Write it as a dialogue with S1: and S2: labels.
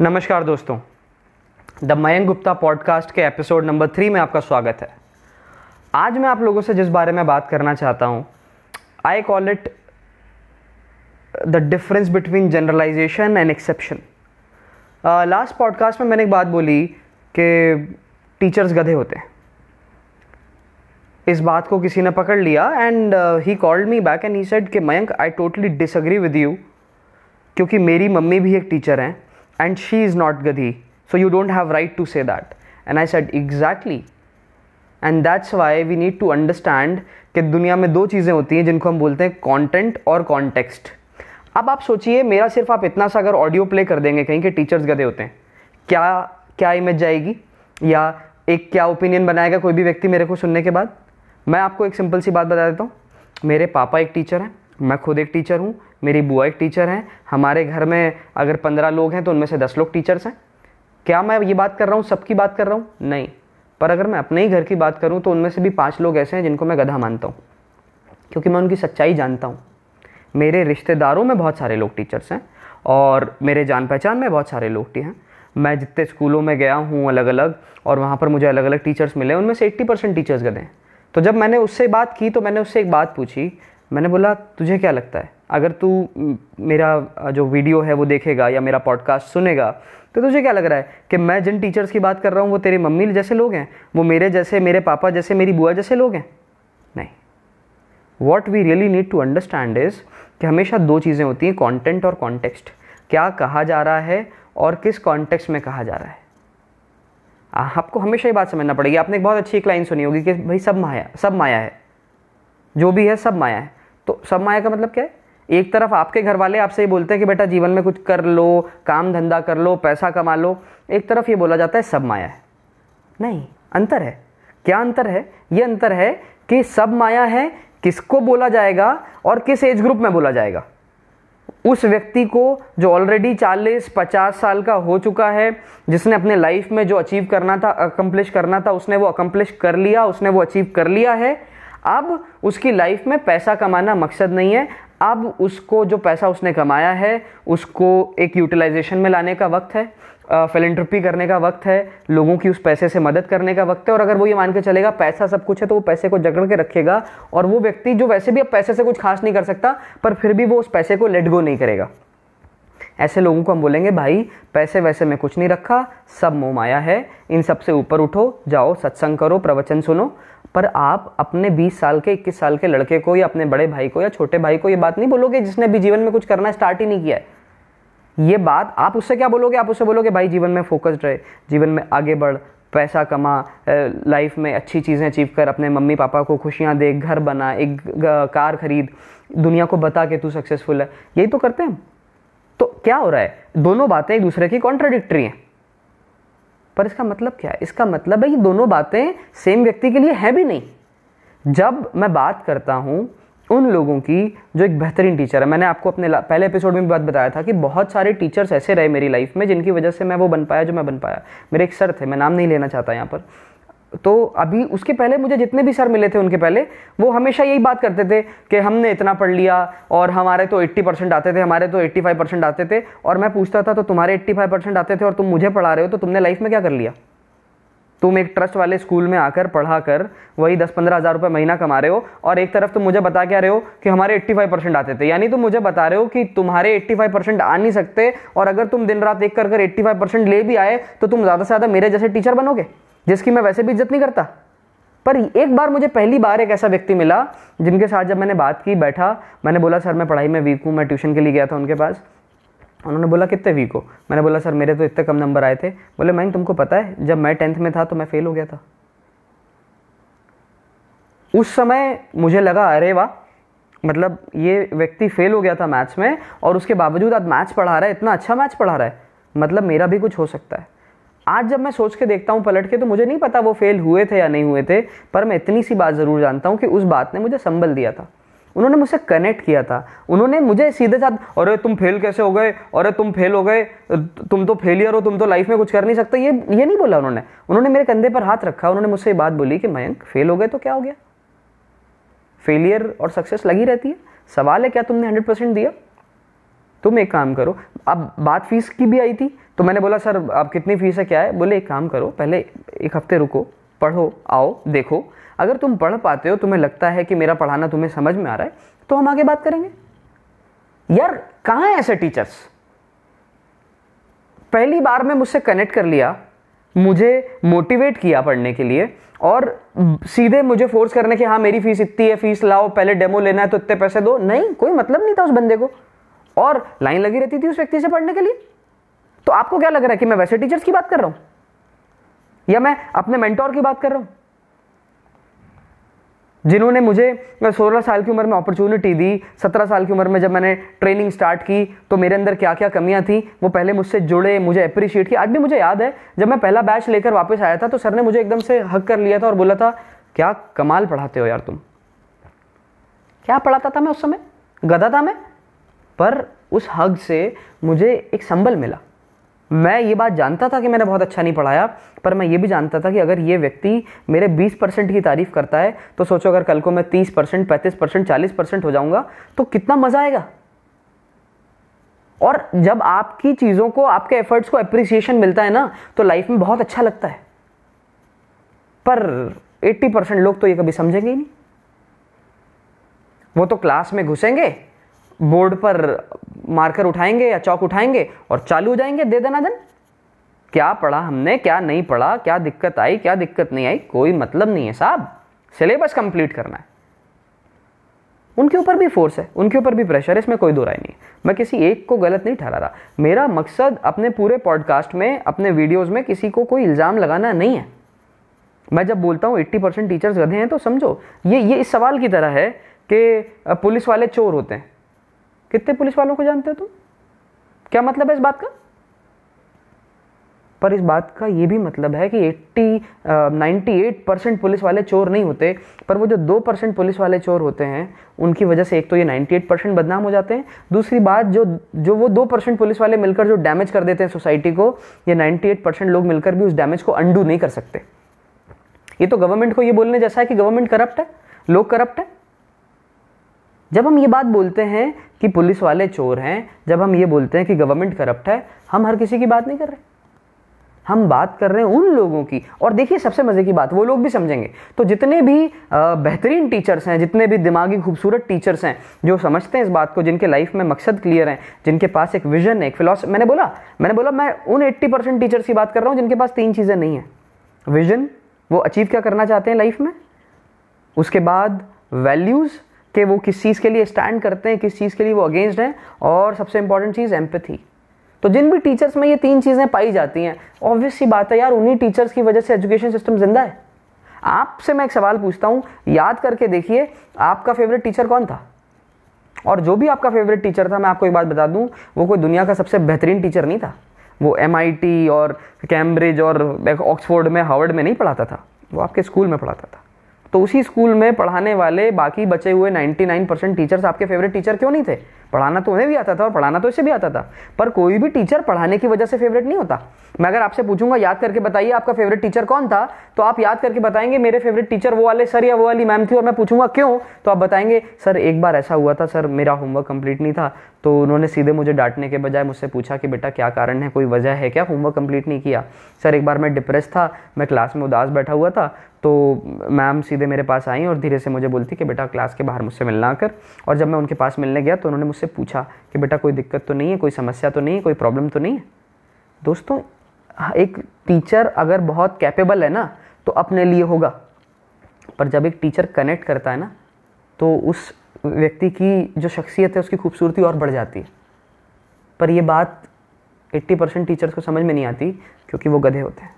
S1: नमस्कार दोस्तों। The Mayank Gupta podcast के एपिसोड नंबर थ्री में आपका स्वागत है। आज मैं आप लोगों से जिस बारे में बात करना चाहता हूँ I call it the difference between generalisation and exception last podcast में मैंने एक बात बोली कि टीचर्स गधे होते हैं। इस बात को किसी ने पकड़ लिया and he called me back and he said कि Mayank I totally disagree with you क्योंकि मेरी मम्मी भी एक टीचर हैं। And she is not Gadhi. So you don't have right to say that. And I said, exactly. And that's why we need to understand कि दुनिया में दो चीज़ें होती हैं जिनको हम बोलते हैं कॉन्टेंट और कॉन्टेक्स्ट अब आप सोचिए मेरा सिर्फ़ आप इतना सा अगर ऑडियो प्ले कर देंगे कहीं के टीचर्स गधे होते हैं क्या क्या इमेज जाएगी या एक क्या ओपिनियन बनाएगा कोई भी व्यक्ति मेरे को सुनने के बाद मैं आपको एक सिंपल सी बात बता देता हूँ मेरे पापा एक टीचर हैं मैं खुद एक टीचर हूँ, मेरी बुआ एक टीचर हैं। हमारे घर में अगर पंद्रह लोग हैं तो उनमें से दस लोग टीचर्स हैं। क्या मैं ये बात कर रहा हूँ, सबकी बात कर रहा हूँ? नहीं। पर अगर मैं अपने ही घर की बात करूँ तो उनमें से भी पाँच लोग ऐसे हैं जिनको मैं गधा मानता हूँ। क्योंकि मैं उनकी सच्चाई जानता हूँ। मेरे रिश्तेदारों में बहुत सारे लोग टीचर्स हैं और मेरे जान पहचान में बहुत सारे लोग हैं। मैं जितने स्कूलों में गया हूँ अलग अलग और वहाँ पर मुझे अलग अलग टीचर्स मिले उनमें से एट्टी परसेंट टीचर्स गधे हैं। तो जब मैंने उससे बात की तो मैंने उससे एक बात पूछी मैंने बोला, तुझे क्या लगता है? अगर तू मेरा जो वीडियो है वो देखेगा या मेरा पॉडकास्ट सुनेगा तो तुझे क्या लग रहा है कि मैं जिन टीचर्स की बात कर रहा हूँ, वो तेरे मम्मी जैसे लोग हैं? वो मेरे जैसे, मेरे पापा जैसे, मेरी बुआ जैसे लोग हैं? नहीं। What we really need to understand is कि हमेशा दो चीज़ें होती हैं कॉन्टेंट और कॉन्टेक्स्ट क्या कहा जा रहा है और किस कॉन्टेक्स्ट में कहा जा रहा है? आपको हमेशा ये बात समझना पड़ेगी। आपने एक बहुत अच्छी एक लाइन सुनी होगी कि भाई सब माया सब माया है। जो भी है सब माया है। तो सब माया का मतलब क्या है? एक तरफ़ आपके घर वाले आपसे ये बोलते हैं कि बेटा जीवन में कुछ कर लो, काम धंधा कर लो, पैसा कमा लो। एक तरफ़ ये बोला जाता है, सब माया है। नहीं, अंतर है। क्या अंतर है? ये अंतर है कि सब माया है, किसको बोला जाएगा और किस एज ग्रुप में बोला जाएगा। उस व्यक्ति को जो ऑलरेडी 40-50 साल का हो चुका है, जिसने अपने लाइफ में जो अचीव करना था अकम्प्लिश करना था, उसने वो अकम्प्लिश कर लिया, उसने वो अचीव कर लिया है अब उसकी लाइफ में पैसा कमाना मकसद नहीं है। अब उसको जो पैसा उसने कमाया है, उसको एक यूटिलाइजेशन में लाने का वक्त है फिलेंट्रपी करने का वक्त है, लोगों की उस पैसे से मदद करने का वक्त है और अगर वो ये मान के चलेगा, पैसा सब कुछ है तो वो पैसे को जकड़ के रखेगा और वो व्यक्ति जो वैसे भी अब पैसे से कुछ खास नहीं कर सकता, पर फिर भी वो उस पैसे को लेट गो नहीं करेगा। ऐसे लोगों को हम बोलेंगे, भाई, पैसे वैसे में कुछ नहीं रखा, सब मोह माया है, इन सबसे ऊपर उठो, जाओ, सत्संग करो, प्रवचन सुनो पर आप अपने 20 साल के 21 साल के लड़के को या अपने बड़े भाई को या छोटे भाई को ये बात नहीं बोलोगे जिसने भी जीवन में कुछ करना स्टार्ट ही नहीं किया है। ये बात आप उससे क्या बोलोगे? आप उससे बोलोगे, भाई, जीवन में फोकस्ड रहे, जीवन में आगे बढ़, पैसा कमा लाइफ में अच्छी चीज़ें अचीव कर, अपने मम्मी पापा को खुशियाँ दे, घर बना, एक कार खरीद, दुनिया को बता के तू सक्सेसफुल है। यही तो करते हैं। तो क्या हो रहा है? दोनों बातें एक दूसरे की कॉन्ट्राडिक्टरी हैं। पर इसका मतलब क्या है? इसका मतलब है ये दोनों बातें सेम व्यक्ति के लिए है भी नहीं। जब मैं बात करता हूँ उन लोगों की, जो एक बेहतरीन टीचर है, मैंने आपको अपने पहले एपिसोड में भी बात बताया था कि बहुत सारे टीचर्स ऐसे रहे मेरी लाइफ में जिनकी वजह से मैं वो बन पाया जो मैं बन पाया। मेरे एक सर थे, मैं नाम नहीं लेना चाहता यहाँ पर। तो अभी उसके पहले मुझे जितने भी सर मिले थे उनके पहले, वो हमेशा यही बात करते थे कि हमने इतना पढ़ लिया और हमारे तो 80 परसेंट आते थे, हमारे तो 85 परसेंट आते थे और मैं पूछता था तो तुम्हारे 85 परसेंट आते थे और तुम मुझे पढ़ा रहे हो तो तुमने लाइफ में क्या कर लिया? तुम एक ट्रस्ट वाले स्कूल में आकर पढ़ा कर वही दस पंद्रह हज़ार रुपये महीना कमा रहे हो और एक तरफ़ तुम मुझे बता क्या रहे हो कि हमारे 85 परसेंट आते थे। यानी तुम मुझे बता रहे हो कि तुम्हारे 85 परसेंट आ नहीं सकते और अगर तुम दिन रात एक कर कर 85 परसेंट ले भी आए तो तुम ज़्यादा से ज़्यादा मेरे जैसे टीचर बनोगे? जिसकी मैं वैसे भी इज़्ज़त नहीं करता। पर एक बार मुझे पहली बार एक ऐसा व्यक्ति मिला, जिनके साथ जब मैंने बात की, बैठा, मैंने बोला, सर, मैं पढ़ाई में वीक हूँ, मैं ट्यूशन के लिए गया था उनके पास। उन्होंने बोला, कितने वीक हो? मैंने बोला, सर, मेरे तो इतने कम नंबर आए थे। बोले मैं तुमको पता है, जब मैं टेंथ में था तो मैं फेल हो गया था। उस समय मुझे लगा, अरे वाह! मतलब ये व्यक्ति फेल हो गया था मैथ्स में, और उसके बावजूद आज मैथ्स पढ़ा रहा है, इतना अच्छा मैथ्स पढ़ा रहा है। मतलब मेरा भी कुछ हो सकता है। आज जब मैं सोच के देखता हूँ पलट के तो मुझे नहीं पता वो फेल हुए थे या नहीं हुए थे, पर मैं इतनी सी बात ज़रूर जानता हूँ कि उस बात ने मुझे संबल दिया था। उन्होंने मुझसे कनेक्ट किया था। उन्होंने मुझे सीधे साथ, अरे, तुम फेल कैसे हो गए? अरे, तुम फेल हो गए? तुम तो फेलियर हो, तुम तो लाइफ में कुछ कर नहीं सकते। ये ये नहीं बोला उन्होंने। उन्होंने मेरे कंधे पर हाथ रखा, उन्होंने मुझसे ये बात बोली कि, मयंक फेल हो गए तो क्या हो गया? फेलियर और सक्सेस लगी रहती है। सवाल है, क्या तुमने हंड्रेड परसेंट दिया? तुम एक काम करो, अब बात फ़ीस की भी आई थी। तो मैंने बोला, सर, आप कितनी फ़ीस है, क्या है? बोले, एक काम करो, पहले एक हफ़्ते रुको, पढ़ो, आओ, देखो। अगर तुम पढ़ पाते हो, तुम्हें लगता है कि मेरा पढ़ाना तुम्हें समझ में आ रहा है तो हम आगे बात करेंगे। यार, कहाँ है ऐसे टीचर्स? पहली बार में मुझसे कनेक्ट कर लिया, मुझे मोटिवेट किया पढ़ने के लिए, और सीधे मुझे फोर्स करने की हाँ मेरी फ़ीस इतनी है, फ़ीस लाओ, पहले डेमो लेना है तो इतने पैसे दो। नहीं, कोई मतलब नहीं था उस बंदे को। और लाइन लगी रहती थी उस व्यक्ति से पढ़ने के लिए। तो आपको क्या लग रहा है कि मैं वैसे टीचर्स की बात कर रहा हूँ? या मैं अपने मेंटोर की बात कर रहा हूँ? जिन्होंने मुझे 16 साल की उम्र में अपॉर्चुनिटी दी 17 साल की उम्र में जब मैंने ट्रेनिंग स्टार्ट की तो मेरे अंदर क्या क्या कमियाँ थी, वो पहले मुझसे जुड़े, मुझे अप्रिशिएट किया। आज भी मुझे याद है, जब मैं पहला बैच लेकर वापस आया था तो सर ने मुझे एकदम से हक कर लिया था और बोला था, क्या कमाल पढ़ाते हो यार तुम? क्या पढ़ाता था मैं उस समय? गधा था मैं? पर उस हग से मुझे एक संबल मिला। मैं ये बात जानता था कि मैंने बहुत अच्छा नहीं पढ़ाया, पर मैं ये भी जानता था कि अगर ये व्यक्ति मेरे 20 परसेंट की तारीफ़ करता है तो सोचो अगर कल को मैं 30 परसेंट, पैंतीस परसेंट, चालीस परसेंट हो जाऊँगा तो कितना मज़ा आएगा? और जब आपकी चीज़ों को, आपके एफर्ट्स को अप्रिसिएशन मिलता है ना तो लाइफ में बहुत अच्छा लगता है। पर 80 परसेंट लोग तो ये कभी समझेंगे ही नहीं। वो तो क्लास में घुसेंगे बोर्ड पर मार्कर उठाएँगे या चौक उठाएँगे और चालू हो जाएँगे, दे देना दन क्या पढ़ा हमने, क्या नहीं पढ़ा, क्या दिक्कत आई, क्या दिक्कत नहीं आई, कोई मतलब नहीं है साहब। सिलेबस कंप्लीट करना है। उनके ऊपर भी फोर्स है, उनके ऊपर भी प्रेशर है, इसमें कोई दो राय नहीं मैं किसी एक को गलत नहीं ठहरा रहा। मेरा मकसद अपने पूरे पॉडकास्ट में, अपने वीडियोस में किसी को कोई इल्ज़ाम लगाना नहीं है। मैं जब बोलता हूँ 80 परसेंट टीचर्स गधे हैं तो समझो, ये ये इस सवाल की तरह है कि पुलिस वाले चोर होते हैं। कितने पुलिस वालों को जानते हो तुम? क्या मतलब है इस बात का? पर इस बात का ये भी मतलब है कि 80 98 परसेंट पुलिस वाले चोर नहीं होते, पर वो जो दो परसेंट पुलिस वाले चोर होते हैं, उनकी वजह से एक तो ये 98 परसेंट बदनाम हो जाते हैं, दूसरी बात जो जो वो दो परसेंट पुलिस वाले मिलकर जो डैमेज कर देते हैं सोसाइटी को, ये 98 परसेंट लोग मिलकर भी उस डैमेज को अंडू नहीं कर सकते। ये तो गवर्नमेंट को ये बोलने जैसा है कि गवर्नमेंट करप्ट है, लोग करप्ट है। जब हम ये बात बोलते हैं कि पुलिस वाले चोर हैं, जब हम ये बोलते हैं कि गवर्नमेंट करप्ट है, हम हर किसी की बात नहीं कर रहे। हम बात कर रहे हैं उन लोगों की। और देखिए, सबसे मज़े की बात, वो लोग भी समझेंगे। तो जितने भी बेहतरीन टीचर्स हैं, जितने भी दिमागी खूबसूरत टीचर्स हैं, जो समझते हैं इस बात को, जिनके लाइफ में मकसद क्लियर है, जिनके पास एक विजन है, एक फिलोसफी मैंने बोला मैंने बोला, मैं उन एट्टी परसेंट टीचर्स की बात कर रहा हूँ, जिनके पास तीन चीज़ें नहीं हैं। विजन वो अचीव क्या करना चाहते हैं लाइफ में? उसके बाद वैल्यूज़ कि वो किस चीज़ के लिए स्टैंड करते हैं, किस चीज़ के लिए वो अगेंस्ट हैं, और सबसे इंपॉर्टेंट चीज़ एम्पथी तो जिन भी टीचर्स में ये तीन चीज़ें पाई जाती हैं ऑब्वियस सी बात है यार, उन्हीं टीचर्स की वजह से एजुकेशन सिस्टम ज़िंदा है. आपसे मैं एक सवाल पूछता हूँ, याद करके देखिए, आपका फेवरेट टीचर कौन था? और जो भी आपका फेवरेट टीचर था, मैं आपको एक बात बता दूँ, वो कोई दुनिया का सबसे बेहतरीन टीचर नहीं था. वो एमआईटी और कैम्ब्रिज और ऑक्सफोर्ड में हार्वर्ड में नहीं पढ़ाता था. वो आपके स्कूल में पढ़ाता था. तो उसी स्कूल में पढ़ाने वाले बाकी बचे हुए 99 परसेंट टीचर्स आपके फेवरेट टीचर क्यों नहीं थे? पढ़ाना तो उन्हें भी आता था और पढ़ाना तो इसे भी आता था। पर कोई भी टीचर पढ़ाने की वजह से फेवरेट नहीं होता। मैं अगर आपसे पूछूँगा, याद करके बताइए आपका फेवरेट टीचर कौन था? तो आप याद करके बताएँगे, मेरे फेवरेट टीचर वो वाले सर या वो वाली मैम थी और मैं पूछूँगा क्यों? तो आप बताएँगे, सर, एक बार ऐसा हुआ था, सर, मेरा होमवर्क कंप्लीट नहीं था। तो उन्होंने सीधे मुझे डांटने के बजाय मुझसे पूछा कि बेटा, क्या कारण है? कोई वजह है क्या? होमवर्क कंप्लीट नहीं किया। सर, एक बार मैं डिप्रेस था, मैं क्लास में उदास बैठा हुआ था तो मैम सीधे मेरे पास आई और धीरे से मुझे बोलती कि बेटा क्लास के बाहर मुझसे मिलना आकर और जब मैं उनके पास मिलने गया तो उन्होंने मुझसे पूछा कि बेटा, कोई दिक्कत तो नहीं है? कोई समस्या तो नहीं है? कोई प्रॉब्लम तो नहीं है? दोस्तों, एक टीचर अगर बहुत कैपेबल है ना तो अपने लिए होगा। पर जब एक टीचर कनेक्ट करता है ना तो उस व्यक्ति की जो शख्सियत है, उसकी खूबसूरती और बढ़ जाती है। पर यह बात 80 परसेंट टीचर्स को समझ में नहीं आती, क्योंकि वो गधे होते हैं।